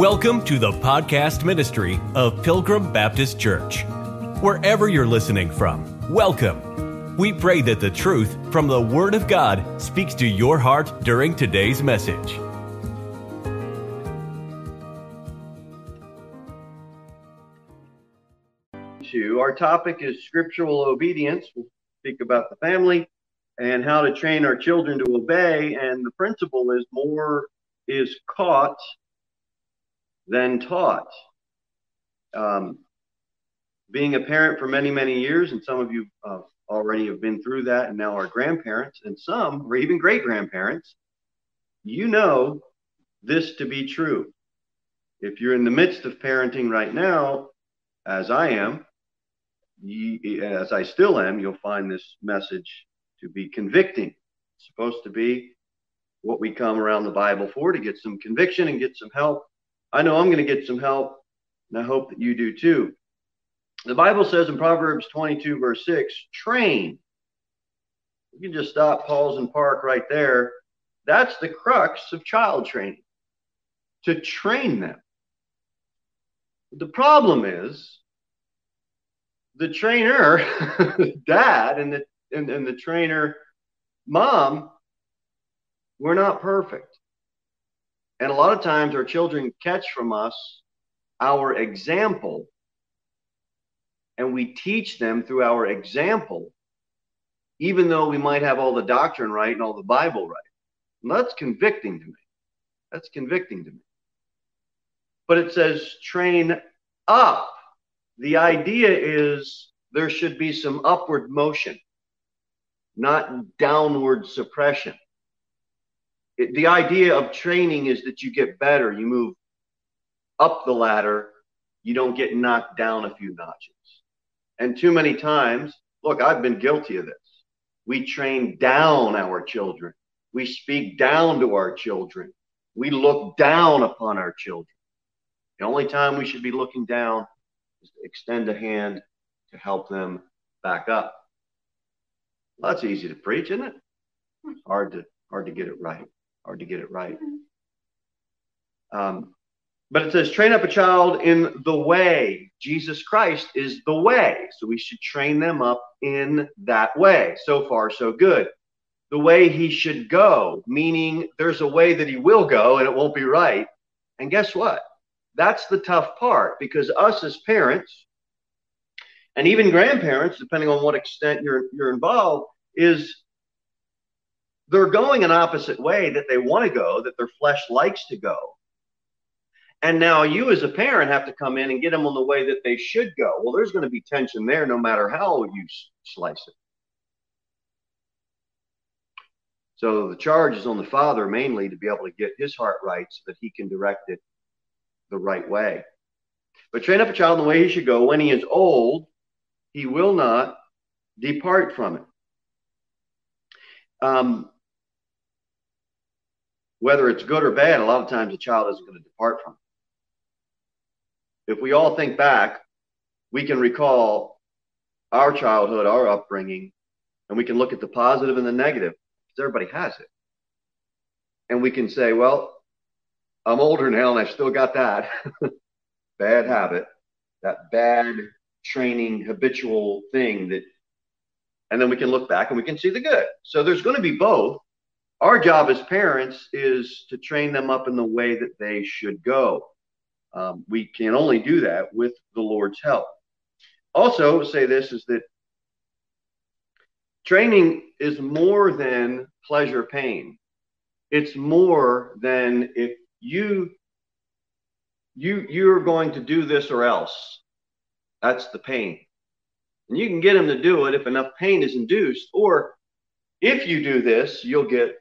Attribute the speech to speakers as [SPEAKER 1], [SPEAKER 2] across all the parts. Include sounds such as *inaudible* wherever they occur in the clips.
[SPEAKER 1] Welcome to the podcast ministry of Pilgrim Baptist Church. Wherever you're listening from, welcome. We pray that the truth from the Word of God speaks to your heart during today's message.
[SPEAKER 2] Our topic is scriptural obedience. We'll speak about the family and how to train our children to obey. And the principle is more is caught than taught. Um, being a parent for many, many years, and some of you uh, already have been through that and now are grandparents, and some or even great grandparents, you know this to be true. If you're in the midst of parenting right now, as I am, you, as I still am, you'll find this message to be convicting. It's supposed to be what we come around the Bible for to get some conviction and get some help I know I'm going to get some help, and I hope that you do too. The Bible says in Proverbs 22, verse 6, train. You can just stop, pause, and park right there. That's the crux of child training to train them. The problem is the trainer, *laughs* dad, and the, and, and the trainer, mom, we're not perfect. And a lot of times our children catch from us our example, and we teach them through our example, even though we might have all the doctrine right and all the Bible right. And that's convicting to me. That's convicting to me. But it says train up. The idea is there should be some upward motion, not downward suppression the idea of training is that you get better, you move up the ladder, you don't get knocked down a few notches. And too many times, look, I've been guilty of this. We train down our children. We speak down to our children. We look down upon our children. The only time we should be looking down is to extend a hand to help them back up. Well, that's easy to preach, isn't it? Hard to hard to get it right hard to get it right. Um, but it says, train up a child in the way. Jesus Christ is the way. So we should train them up in that way. So far, so good. The way he should go, meaning there's a way that he will go and it won't be right. And guess what? That's the tough part because us as parents, and even grandparents, depending on what extent you're, you're involved, is they're going an opposite way that they want to go, that their flesh likes to go. And now you, as a parent, have to come in and get them on the way that they should go. Well, there's going to be tension there no matter how you slice it. So the charge is on the father mainly to be able to get his heart right so that he can direct it the right way. But train up a child in the way he should go. When he is old, he will not depart from it. Um, whether it's good or bad, a lot of times a child isn't going to depart from it. If we all think back, we can recall our childhood, our upbringing, and we can look at the positive and the negative because everybody has it. And we can say, well, I'm older now and I still got that *laughs* bad habit, that bad training, habitual thing that, and then we can look back and we can see the good. So there's going to be both our job as parents is to train them up in the way that they should go. Um, we can only do that with the Lord's help. Also, say this is that training is more than pleasure pain. It's more than if you you you're going to do this or else. That's the pain. And you can get them to do it if enough pain is induced, or if you do this, you'll get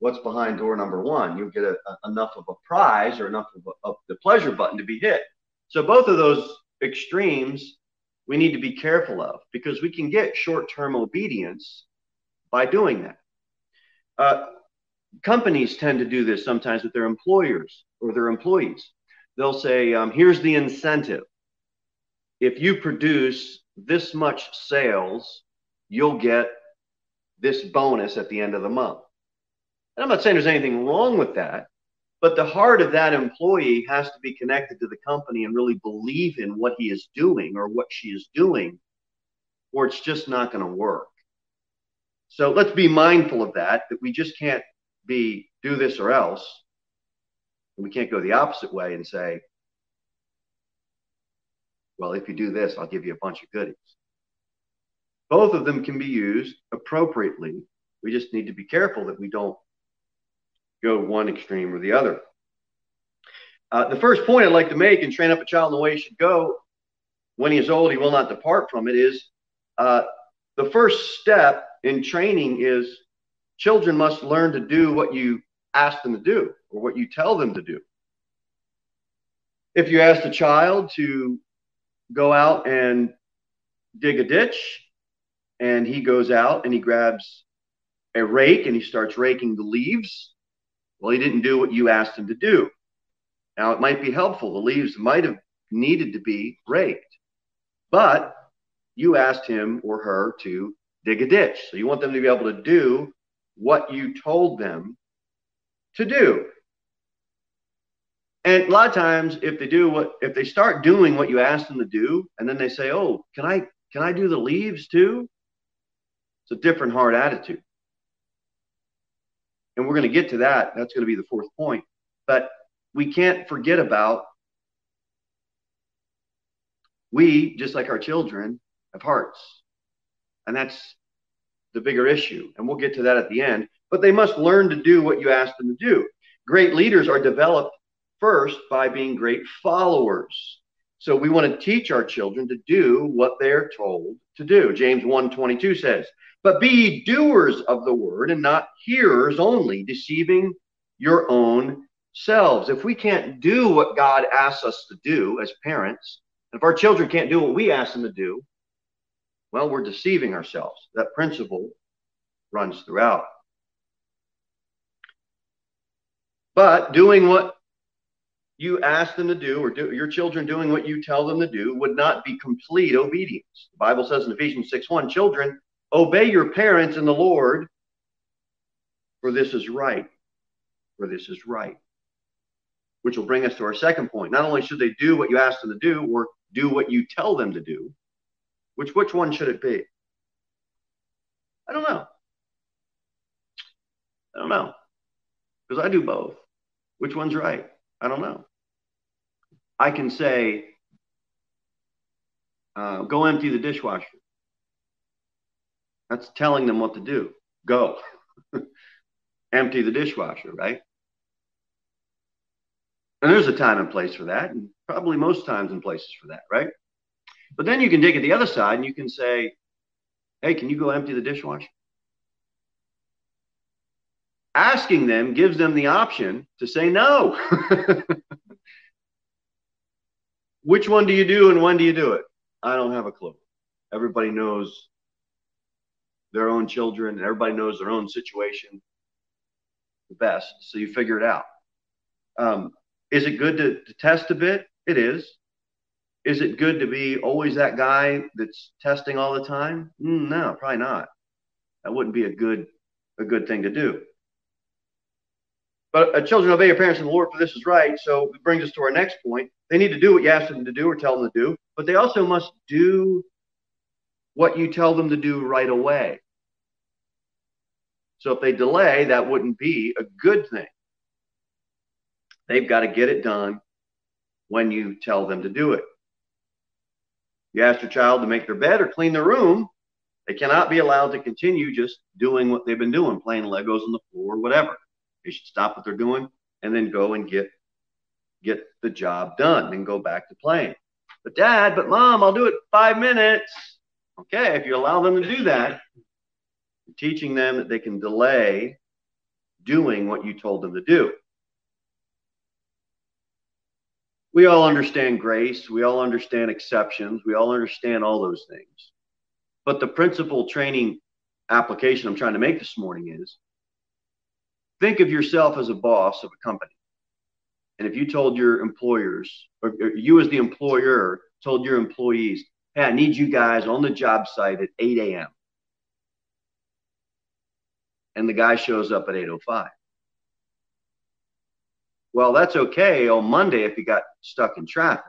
[SPEAKER 2] what's behind door number one. You'll get a, a, enough of a prize or enough of, a, of the pleasure button to be hit. So both of those extremes we need to be careful of because we can get short-term obedience by doing that. Uh, companies tend to do this sometimes with their employers or their employees. They'll say, um, "Here's the incentive. If you produce this much sales, you'll get this bonus at the end of the month." And I'm not saying there's anything wrong with that, But the heart of that employee has to be connected to the company and really believe in what he is doing or what she is doing, or it's just not going to work. So let's be mindful of that, that we just can't be do this or else. We can't go the opposite way and say, well, if you do this, I'll give you a bunch of goodies. Both of them can be used appropriately. We just need to be careful that we don't go one extreme or the other. Uh, the first point I'd like to make and train up a child in the way he should go when he is old, he will not depart from it is uh, the first step in training is children must learn to do what you ask them to do or what you tell them to do. If you ask a child to go out and dig a ditch, and he goes out and he grabs a rake and he starts raking the leaves. Well, he didn't do what you asked him to do. Now, it might be helpful. The leaves might have needed to be raked, but you asked him or her to dig a ditch. So you want them to be able to do what you told them to do. And a lot of times, if they do what, if they start doing what you asked them to do, and then they say, "Oh, can I, can I do the leaves too?" It's a different hard attitude, and we're going to get to that. That's going to be the fourth point. But we can't forget about we, just like our children, have hearts, and that's the bigger issue. And we'll get to that at the end. But they must learn to do what you ask them to do. Great leaders are developed first by being great followers. So we want to teach our children to do what they're told to do. James 1:22 says, "But be doers of the word and not hearers only, deceiving your own selves." If we can't do what God asks us to do as parents, and if our children can't do what we ask them to do, well, we're deceiving ourselves. That principle runs throughout. But doing what you ask them to do, or do, your children doing what you tell them to do, would not be complete obedience. The Bible says in Ephesians 6 1, children, obey your parents in the Lord, for this is right. For this is right. Which will bring us to our second point. Not only should they do what you ask them to do, or do what you tell them to do, which which one should it be? I don't know. I don't know. Because I do both. Which one's right? I don't know. I can say, uh, go empty the dishwasher. That's telling them what to do. Go. *laughs* empty the dishwasher, right? And there's a time and place for that, and probably most times and places for that, right? But then you can dig at the other side and you can say, hey, can you go empty the dishwasher? Asking them gives them the option to say no. *laughs* Which one do you do and when do you do it? I don't have a clue. Everybody knows their own children and everybody knows their own situation the best. So you figure it out. Um, is it good to, to test a bit? It is. Is it good to be always that guy that's testing all the time? Mm, no, probably not. That wouldn't be a good a good thing to do. But uh, children obey your parents in the Lord, for this is right. So it brings us to our next point. They need to do what you ask them to do or tell them to do, but they also must do what you tell them to do right away. So if they delay, that wouldn't be a good thing. They've got to get it done when you tell them to do it. You ask your child to make their bed or clean their room, they cannot be allowed to continue just doing what they've been doing, playing Legos on the floor, or whatever. They should stop what they're doing and then go and get get the job done and go back to playing. But dad, but mom, I'll do it five minutes. Okay, if you allow them to do that, you're teaching them that they can delay doing what you told them to do. We all understand grace. We all understand exceptions. We all understand all those things. But the principal training application I'm trying to make this morning is think of yourself as a boss of a company. And if you told your employers, or, you as the employer told your employees, hey, I need you guys on the job site at 8 a.m. And the guy shows up at 8.05. Well, that's okay on Monday if you got stuck in traffic.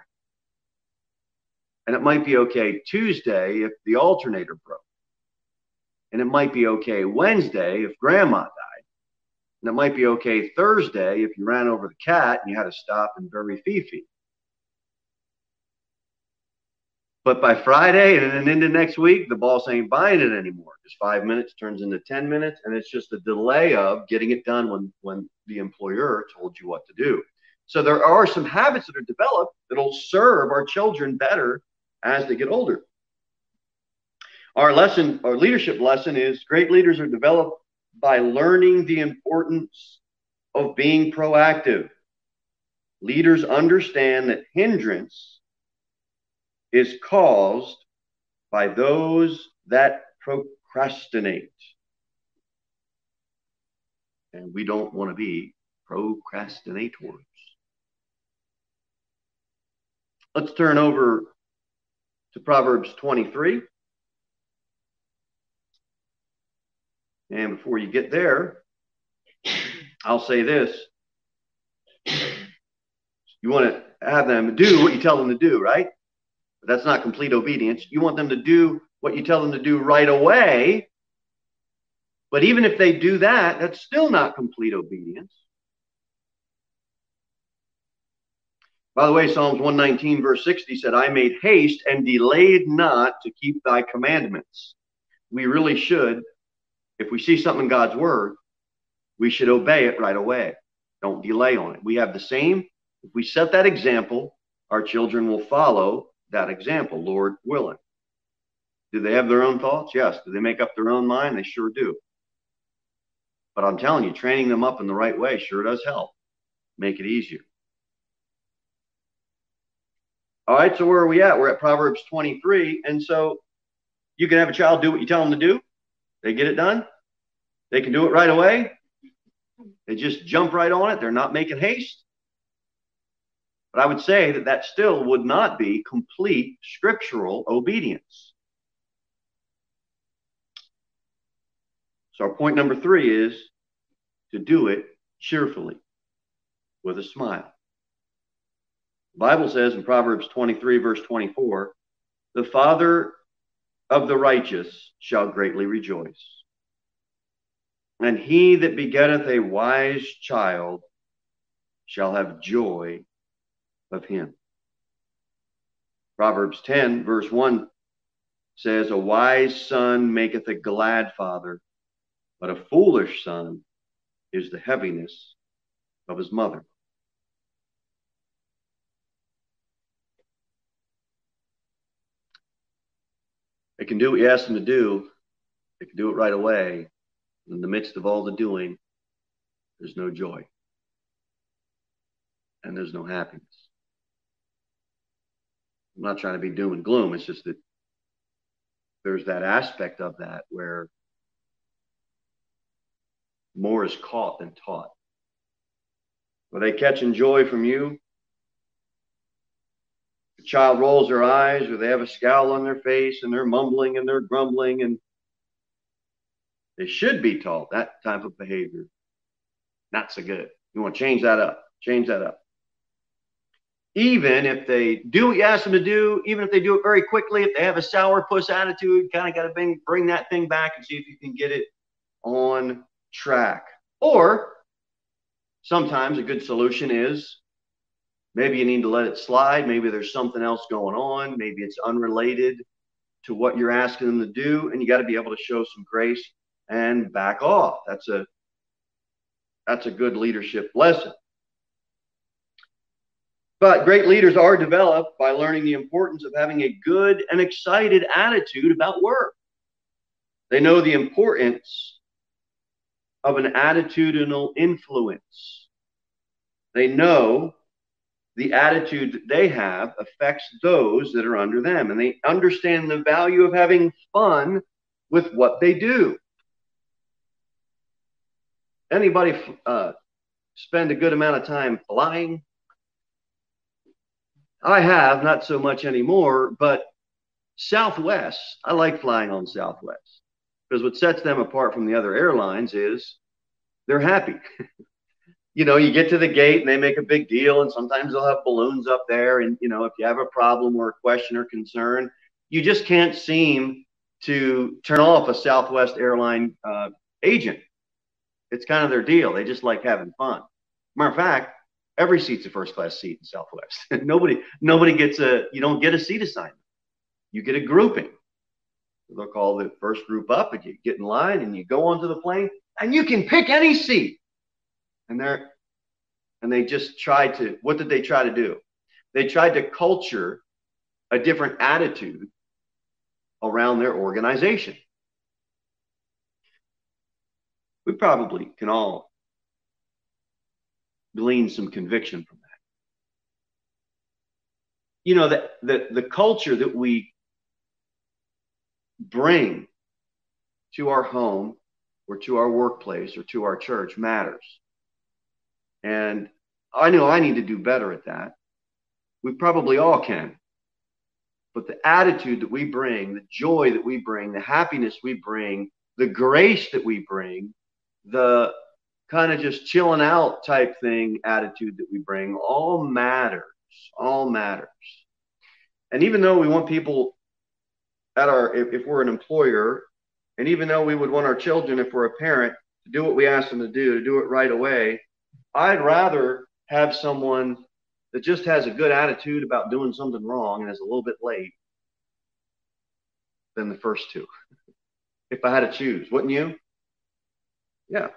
[SPEAKER 2] And it might be okay Tuesday if the alternator broke. And it might be okay Wednesday if grandma died. And it might be okay Thursday if you ran over the cat and you had to stop and bury Fifi. But by Friday and then into next week, the boss ain't buying it anymore. Just five minutes turns into 10 minutes, and it's just a delay of getting it done when, when the employer told you what to do. So there are some habits that are developed that'll serve our children better as they get older. Our lesson, our leadership lesson is great leaders are developed by learning the importance of being proactive. Leaders understand that hindrance is caused by those that procrastinate. And we don't want to be procrastinators. Let's turn over to Proverbs 23. And before you get there, I'll say this. You want to have them do what you tell them to do, right? But that's not complete obedience. You want them to do what you tell them to do right away. But even if they do that, that's still not complete obedience. By the way, Psalms 119, verse 60 said, I made haste and delayed not to keep thy commandments. We really should, if we see something in God's word, we should obey it right away. Don't delay on it. We have the same, if we set that example, our children will follow that example, Lord willing. Do they have their own thoughts? Yes. Do they make up their own mind? They sure do. But I'm telling you, training them up in the right way sure does help make it easier. All right, so where are we at? We're at Proverbs 23. And so you can have a child do what you tell them to do. They get it done. They can do it right away. They just jump right on it. They're not making haste. But I would say that that still would not be complete scriptural obedience. So, our point number three is to do it cheerfully with a smile. The Bible says in Proverbs 23, verse 24, the father of the righteous shall greatly rejoice. And he that begetteth a wise child shall have joy of him. Proverbs 10, verse 1 says, A wise son maketh a glad father, but a foolish son is the heaviness of his mother. They can do what you ask them to do. They can do it right away. In the midst of all the doing, there's no joy. And there's no happiness. I'm not trying to be doom and gloom. It's just that there's that aspect of that where more is caught than taught. Are they catching joy from you? The child rolls their eyes or they have a scowl on their face and they're mumbling and they're grumbling and they should be taught that type of behavior. Not so good. You want to change that up. Change that up even if they do what you ask them to do, even if they do it very quickly, if they have a sourpuss attitude, kind of got to bring, bring that thing back and see if you can get it on track. Or sometimes a good solution is maybe you need to let it slide. Maybe there's something else going on. Maybe it's unrelated to what you're asking them to do, and you got to be able to show some grace and back off. That's a that's a good leadership lesson. But great leaders are developed by learning the importance of having a good and excited attitude about work. They know the importance of an attitudinal influence. They know the attitude that they have affects those that are under them, and they understand the value of having fun with what they do. Anybody uh, spend a good amount of time flying? I have, not so much anymore, but Southwest, I like flying on Southwest because what sets them apart from the other airlines is they're happy. *laughs* you know, you get to the gate and they make a big deal, and sometimes they'll have balloons up there. And, you know, if you have a problem or a question or concern, you just can't seem to turn off a Southwest airline uh, agent. It's kind of their deal. They just like having fun. Matter of fact, every seat's a first class seat in Southwest. *laughs* nobody, nobody gets a, you don't get a seat assignment. You get a grouping. They'll call the first group up and you get in line and you go onto the plane and you can pick any seat. And they're, and they just tried to, what did they try to do? They tried to culture a different attitude around their organization. We probably can all glean some conviction from that. You know, that the, the culture that we bring to our home or to our workplace or to our church matters. And I know I need to do better at that. We probably all can. But the attitude that we bring, the joy that we bring, the happiness we bring, the grace that we bring, the kind of just chilling out type thing attitude that we bring all matters. All matters. And even though we want people at our, if, if we're an employer, and even though we would want our children, if we're a parent, to do what we ask them to do, to do it right away, I'd rather have someone that just has a good attitude about doing something wrong and is a little bit late than the first two. *laughs* if I had to choose, wouldn't you? Yeah.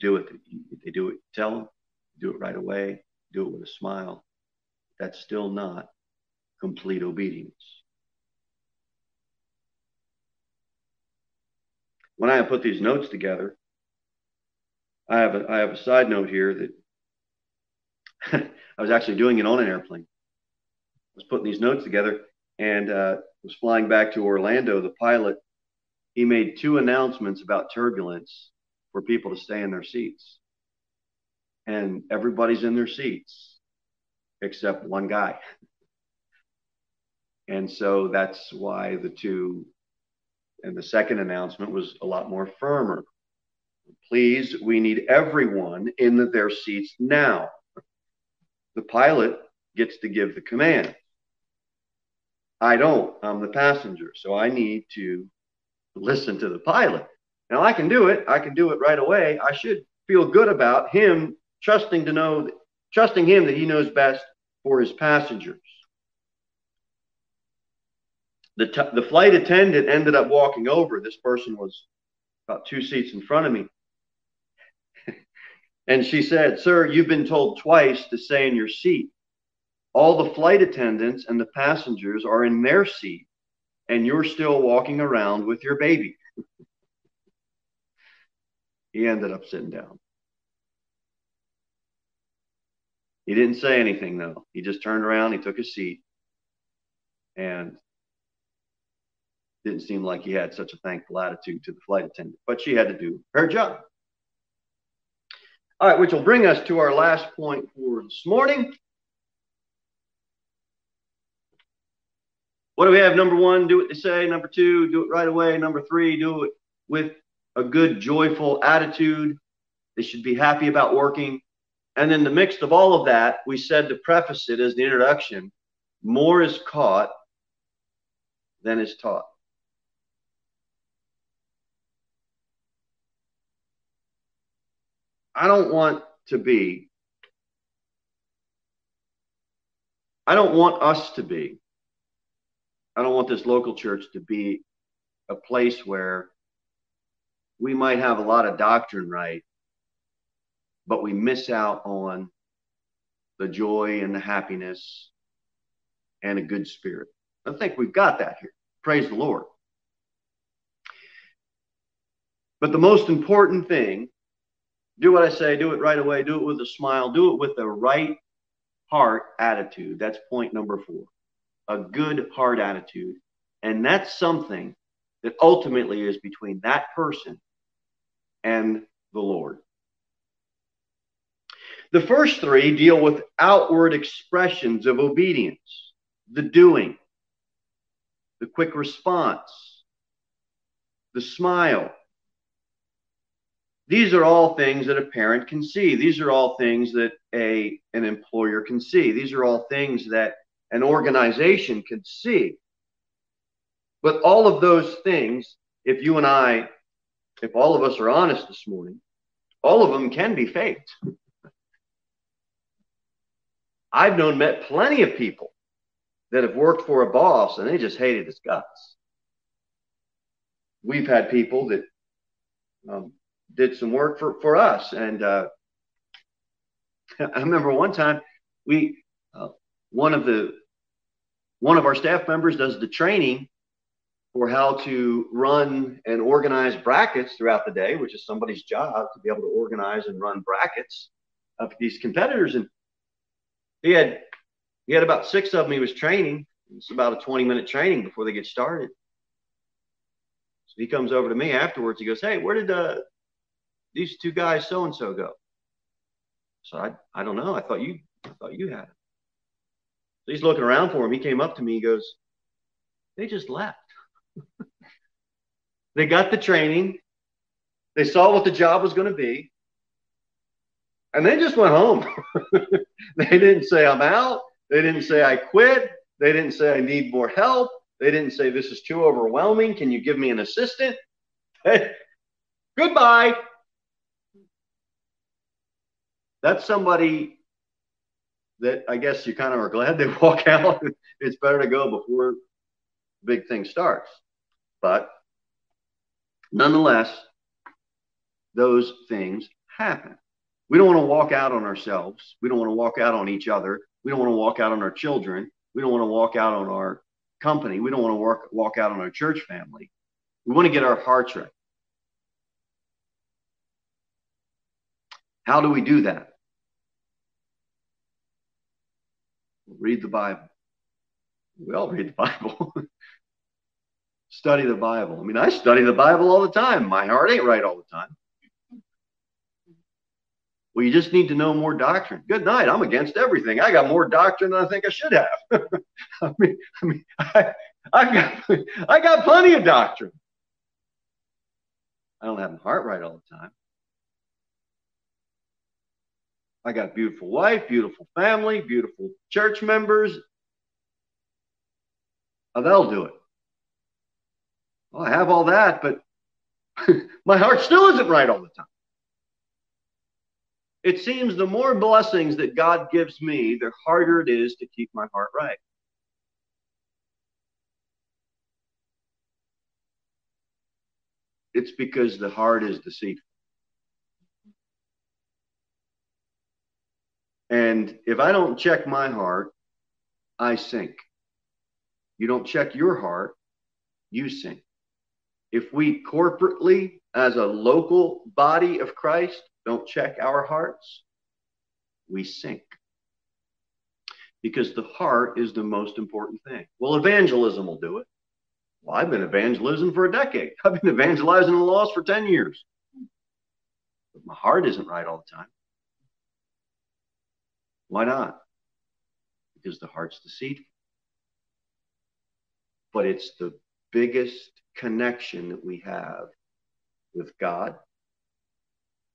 [SPEAKER 2] Do it. They do it. Tell them. Do it right away. Do it with a smile. That's still not complete obedience. When I put these notes together, I have a, I have a side note here that *laughs* I was actually doing it on an airplane. I was putting these notes together and uh, was flying back to Orlando. The pilot he made two announcements about turbulence for people to stay in their seats. And everybody's in their seats except one guy. *laughs* And so that's why the two, and the second announcement was a lot more firmer. Please, we need everyone in the, their seats now. The pilot gets to give the command. I don't. I'm the passenger. So I need to listen to the pilot. Now I can do it. I can do it right away. I should feel good about him trusting to know, trusting him that he knows best for his passengers. The, t- the flight attendant ended up walking over. This person was about two seats in front of me. *laughs* and she said, Sir, you've been told twice to stay in your seat. All the flight attendants and the passengers are in their seat, and you're still walking around with your baby. *laughs* He ended up sitting down. He didn't say anything though. He just turned around, he took his seat, and didn't seem like he had such a thankful attitude to the flight attendant. But she had to do her job. All right, which will bring us to our last point for this morning. What do we have? Number one, do what they say. Number two, do it right away. Number three, do it with a good, joyful attitude. They should be happy about working. And in the midst of all of that, we said to preface it as the introduction more is caught than is taught. I don't want to be, I don't want us to be, I don't want this local church to be a place where we might have a lot of doctrine right, but we miss out on the joy and the happiness and a good spirit. I think we've got that here. Praise the Lord. But the most important thing do what I say, do it right away, do it with a smile, do it with the right heart attitude. That's point number four a good heart attitude. And that's something that ultimately is between that person and the Lord. The first three deal with outward expressions of obedience, the doing, the quick response, the smile. These are all things that a parent can see. These are all things that a an employer can see. These are all things that an organization can see. But all of those things, if you and I, if all of us are honest this morning, all of them can be faked. I've known met plenty of people that have worked for a boss and they just hated his guts. We've had people that um, did some work for, for us. And uh, *laughs* I remember one time we, uh, one of the, one of our staff members does the training for how to run and organize brackets throughout the day, which is somebody's job to be able to organize and run brackets of these competitors. And he had he had about six of them he was training. It's about a 20 minute training before they get started. So he comes over to me afterwards. He goes, Hey, where did uh, these two guys so and so go? So I, I don't know. I thought you I thought you had. So he's looking around for him. He came up to me. He goes, They just left. *laughs* they got the training. They saw what the job was going to be. And they just went home. *laughs* they didn't say, I'm out. They didn't say, I quit. They didn't say, I need more help. They didn't say, this is too overwhelming. Can you give me an assistant? *laughs* Goodbye. That's somebody that I guess you kind of are glad they walk out. it's better to go before big thing starts. But nonetheless, those things happen. We don't want to walk out on ourselves. We don't want to walk out on each other. We don't want to walk out on our children. We don't want to walk out on our company. We don't want to work, walk out on our church family. We want to get our hearts right. How do we do that? Read the Bible. We all read the Bible. *laughs* study the Bible. I mean, I study the Bible all the time. My heart ain't right all the time. Well, you just need to know more doctrine. Good night. I'm against everything. I got more doctrine than I think I should have. *laughs* I mean, I mean, I, I got, I got plenty of doctrine. I don't have my heart right all the time. I got beautiful wife, beautiful family, beautiful church members. Oh, they'll do it. Well, I have all that, but *laughs* my heart still isn't right all the time. It seems the more blessings that God gives me, the harder it is to keep my heart right. It's because the heart is deceitful. And if I don't check my heart, I sink. You don't check your heart, you sink. If we corporately, as a local body of Christ, don't check our hearts, we sink. Because the heart is the most important thing. Well, evangelism will do it. Well, I've been evangelizing for a decade. I've been evangelizing the lost for 10 years. But my heart isn't right all the time. Why not? Because the heart's deceitful. But it's the biggest connection that we have with God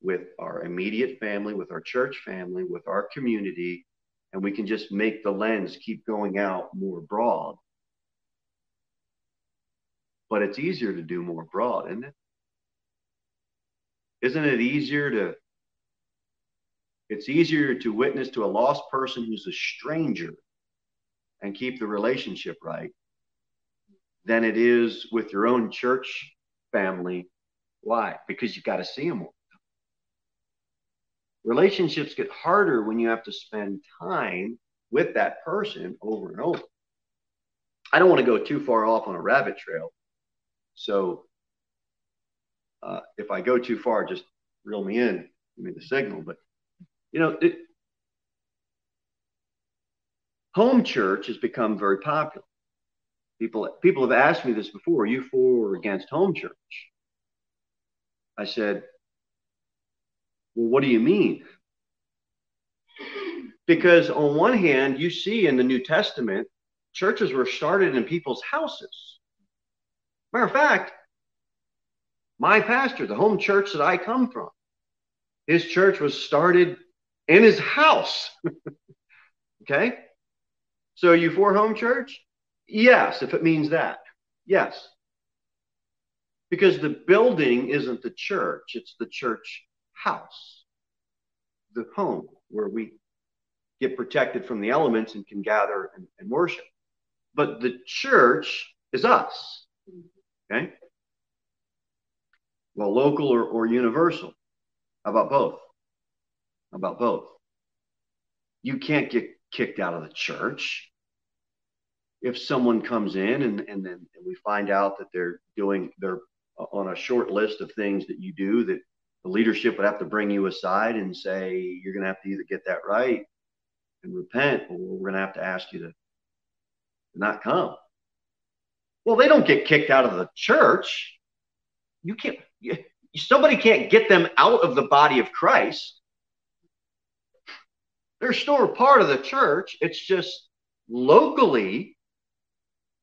[SPEAKER 2] with our immediate family, with our church family, with our community, and we can just make the lens keep going out more broad. But it's easier to do more broad, isn't it? Isn't it easier to it's easier to witness to a lost person who's a stranger and keep the relationship right than it is with your own church family. Why? Because you got to see them. Relationships get harder when you have to spend time with that person over and over. I don't want to go too far off on a rabbit trail. So uh, if I go too far, just reel me in, give me the signal. But, you know, it, home church has become very popular. People, people have asked me this before are you for or against home church? I said, Well, what do you mean? Because on one hand, you see in the New Testament, churches were started in people's houses. Matter of fact, my pastor, the home church that I come from, his church was started in his house. *laughs* okay? So you for home church? Yes, if it means that. Yes. Because the building isn't the church, it's the church house, the home where we get protected from the elements and can gather and, and worship. But the church is us. Okay? Well, local or, or universal? How about both? How about both? You can't get kicked out of the church if someone comes in and, and then we find out that they're doing they're on a short list of things that you do that the leadership would have to bring you aside and say you're going to have to either get that right and repent or we're going to have to ask you to not come. Well they don't get kicked out of the church. You can't you, somebody can't get them out of the body of christ. They're still a part of the church. It's just locally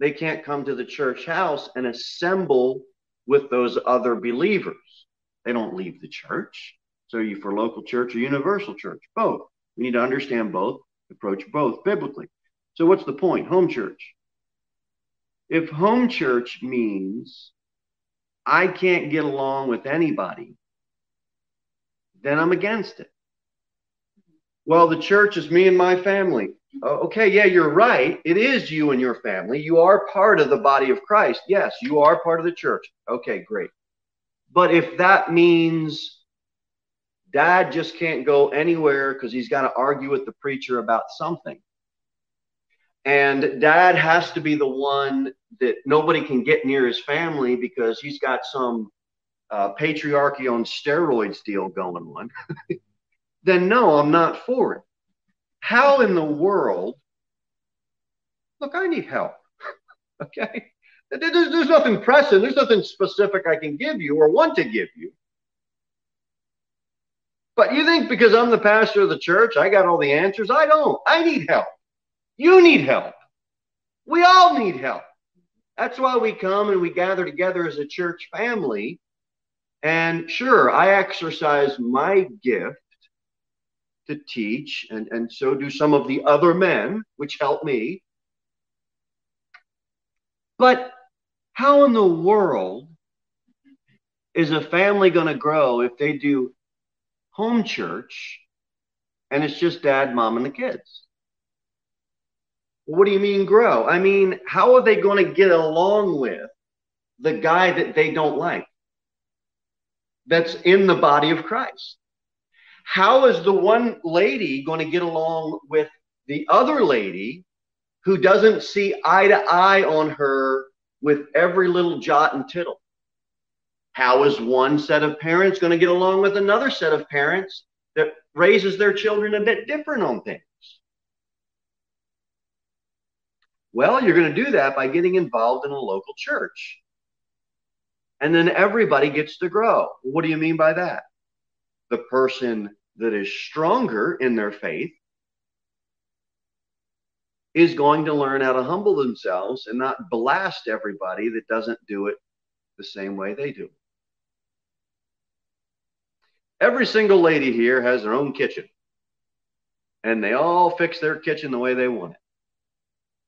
[SPEAKER 2] they can't come to the church house and assemble with those other believers. They don't leave the church. So you for local church or universal church? Both. We need to understand both, approach both biblically. So what's the point? Home church. If home church means I can't get along with anybody, then I'm against it. Well, the church is me and my family. Oh, okay, yeah, you're right. It is you and your family. You are part of the body of Christ. Yes, you are part of the church. Okay, great. But if that means dad just can't go anywhere because he's got to argue with the preacher about something, and dad has to be the one that nobody can get near his family because he's got some uh, patriarchy on steroids deal going on, *laughs* then no, I'm not for it. How in the world? Look, I need help. *laughs* okay? There's, there's nothing pressing, there's nothing specific I can give you or want to give you. But you think because I'm the pastor of the church, I got all the answers? I don't. I need help. You need help. We all need help. That's why we come and we gather together as a church family. And sure, I exercise my gift to teach, and, and so do some of the other men, which help me. But how in the world is a family going to grow if they do home church and it's just dad, mom, and the kids? What do you mean grow? I mean, how are they going to get along with the guy that they don't like that's in the body of Christ? How is the one lady going to get along with the other lady who doesn't see eye to eye on her with every little jot and tittle? How is one set of parents going to get along with another set of parents that raises their children a bit different on things? Well, you're going to do that by getting involved in a local church. And then everybody gets to grow. What do you mean by that? The person that is stronger in their faith is going to learn how to humble themselves and not blast everybody that doesn't do it the same way they do. Every single lady here has their own kitchen, and they all fix their kitchen the way they want it.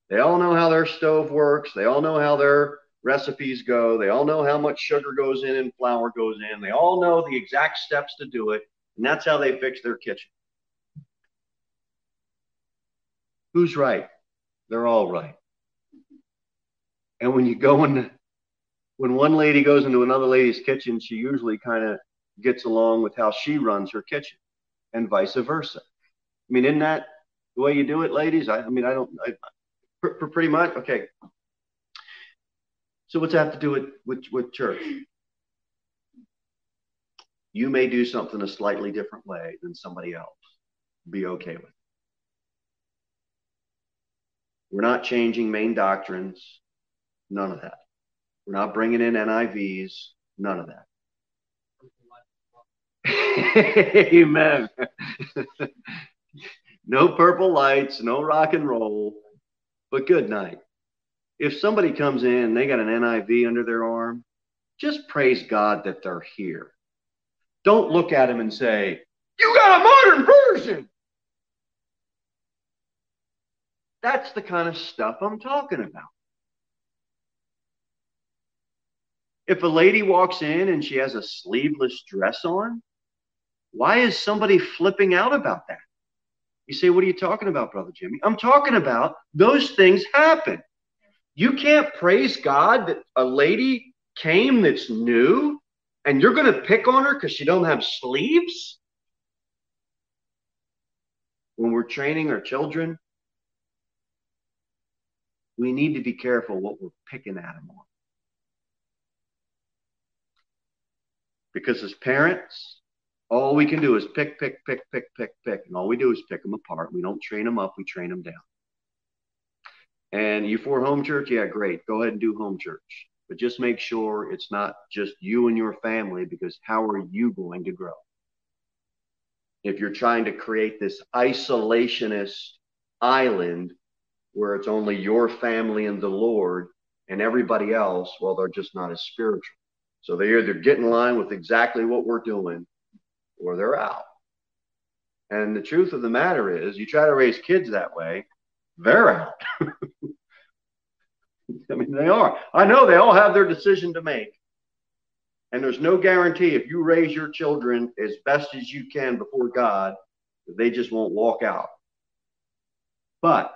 [SPEAKER 2] They all know how their stove works, they all know how their recipes go. They all know how much sugar goes in and flour goes in. They all know the exact steps to do it. And that's how they fix their kitchen. Who's right? They're all right. And when you go in, when one lady goes into another lady's kitchen, she usually kind of gets along with how she runs her kitchen and vice versa. I mean, isn't that the way you do it, ladies? I, I mean, I don't, I, pretty much. Okay. So what's that have to do with, with, with church? You may do something a slightly different way than somebody else. Be okay with it. We're not changing main doctrines. None of that. We're not bringing in NIVs. None of that. *laughs* Amen. *laughs* no purple lights, no rock and roll, but good night. If somebody comes in, and they got an NIV under their arm, just praise God that they're here. Don't look at them and say, You got a modern version. That's the kind of stuff I'm talking about. If a lady walks in and she has a sleeveless dress on, why is somebody flipping out about that? You say, What are you talking about, Brother Jimmy? I'm talking about those things happen. You can't praise God that a lady came that's new and you're going to pick on her because she don't have sleeves? When we're training our children, we need to be careful what we're picking at them on. Because as parents, all we can do is pick, pick, pick, pick, pick, pick. And all we do is pick them apart. We don't train them up, we train them down. And you for home church, yeah, great. Go ahead and do home church. But just make sure it's not just you and your family because how are you going to grow? If you're trying to create this isolationist island where it's only your family and the Lord and everybody else, well, they're just not as spiritual. So they either get in line with exactly what we're doing or they're out. And the truth of the matter is, you try to raise kids that way, they're out. *laughs* I mean, they are. I know they all have their decision to make. And there's no guarantee if you raise your children as best as you can before God, they just won't walk out. But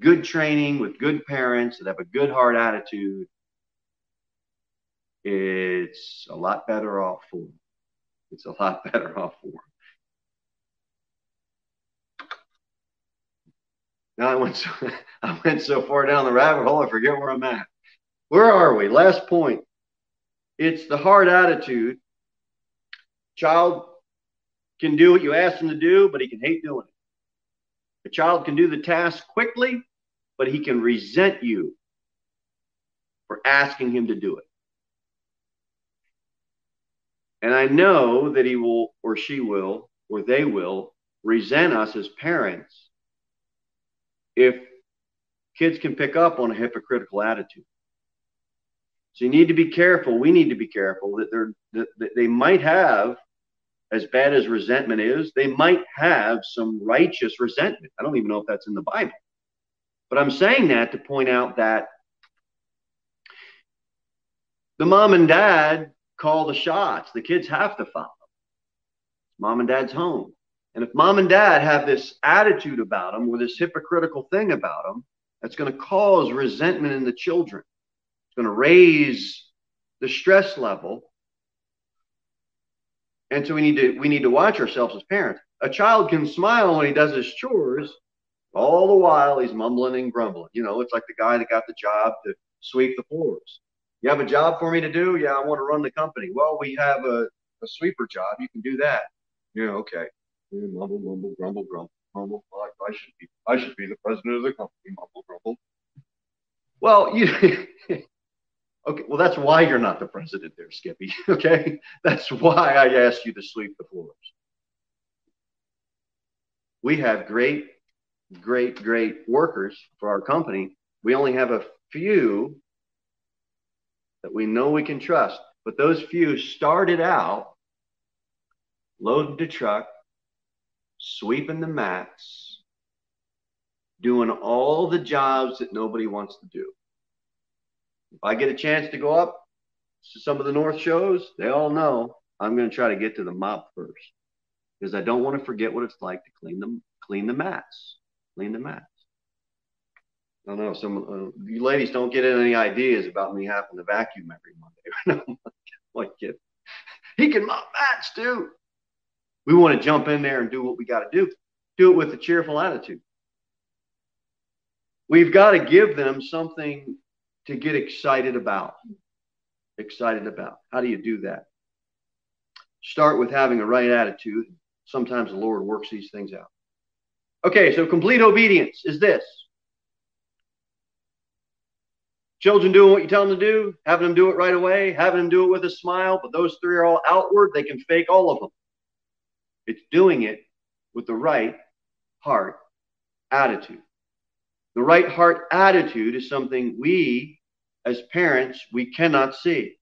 [SPEAKER 2] good training with good parents that have a good heart attitude, it's a lot better off for them. It's a lot *laughs* better off for them. Now I went so *laughs* I went so far down the rabbit hole, I forget where I'm at. Where are we? Last point. It's the hard attitude. Child can do what you ask him to do, but he can hate doing it. A child can do the task quickly, but he can resent you for asking him to do it. And I know that he will, or she will, or they will resent us as parents if kids can pick up on a hypocritical attitude. So you need to be careful. We need to be careful that they're that, that they might have, as bad as resentment is, they might have some righteous resentment. I don't even know if that's in the Bible. But I'm saying that to point out that the mom and dad call the shots. The kids have to follow. Mom and dad's home. And if mom and dad have this attitude about them or this hypocritical thing about them, that's going to cause resentment in the children. It's going to raise the stress level. And so we need to we need to watch ourselves as parents. A child can smile when he does his chores, all the while he's mumbling and grumbling. You know, it's like the guy that got the job to sweep the floors. You have a job for me to do? Yeah, I want to run the company. Well, we have a, a sweeper job. You can do that. Yeah, okay mumble, mumble, grumble, grumble, mumble. Like I should be, I should be the president of the company. Mumble, grumble. Well, you. *laughs* okay, well that's why you're not the president, there, Skippy. *laughs* Okay, that's why I asked you to sweep the floors. We have great, great, great workers for our company. We only have a few that we know we can trust, but those few started out loading the truck, sweeping the mats, doing all the jobs that nobody wants to do. If I get a chance to go up to some of the North shows, they all know I'm going to try to get to the mop first because I don't want to forget what it's like to clean them, clean the mats, clean the mats. I don't know. Some uh, you ladies don't get any ideas about me having to vacuum every Monday. *laughs* like, he can mop mats too. We want to jump in there and do what we got to do. Do it with a cheerful attitude. We've got to give them something to get excited about. Excited about. How do you do that? Start with having a right attitude. Sometimes the Lord works these things out. Okay, so complete obedience is this Children doing what you tell them to do, having them do it right away, having them do it with a smile, but those three are all outward. They can fake all of them. It's doing it with the right heart attitude. The right heart attitude is something we, as parents, we cannot see.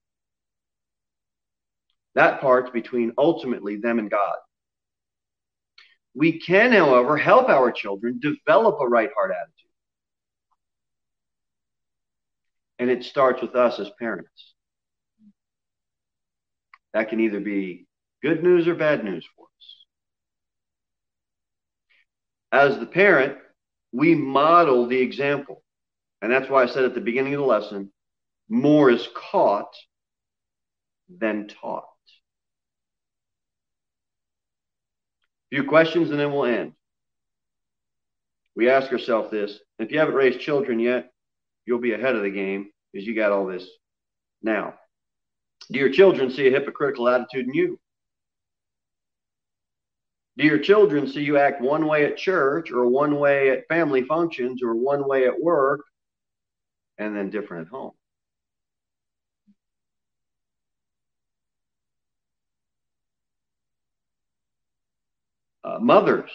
[SPEAKER 2] That part's between ultimately them and God. We can, however, help our children develop a right heart attitude. And it starts with us as parents. That can either be good news or bad news for us. As the parent, we model the example. And that's why I said at the beginning of the lesson more is caught than taught. A few questions and then we'll end. We ask ourselves this. If you haven't raised children yet, you'll be ahead of the game because you got all this now. Do your children see a hypocritical attitude in you? Do your children see you act one way at church or one way at family functions or one way at work and then different at home? Uh, mothers,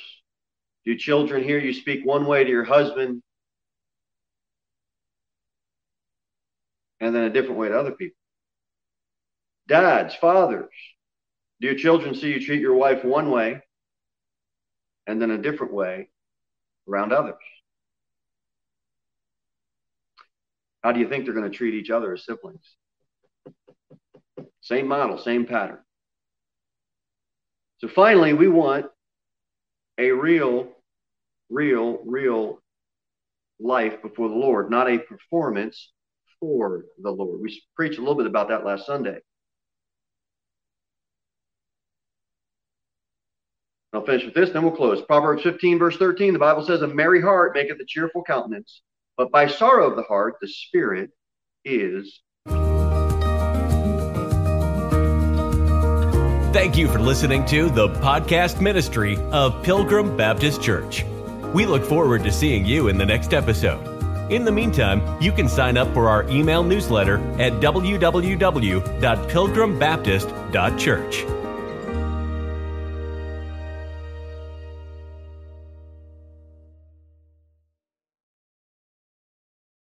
[SPEAKER 2] do children hear you speak one way to your husband and then a different way to other people? Dads, fathers, do your children see you treat your wife one way and then a different way around others? How do you think they're going to treat each other as siblings? Same model, same pattern. So finally, we want a real, real, real life before the Lord, not a performance for the Lord. We preached a little bit about that last Sunday. I'll finish with this, then we'll close. Proverbs 15, verse 13, the Bible says, A merry heart maketh a cheerful countenance, but by sorrow of the heart the spirit is.
[SPEAKER 1] Thank you for listening to the podcast ministry of Pilgrim Baptist Church. We look forward to seeing you in the next episode. In the meantime, you can sign up for our email newsletter at www.pilgrimbaptist.church.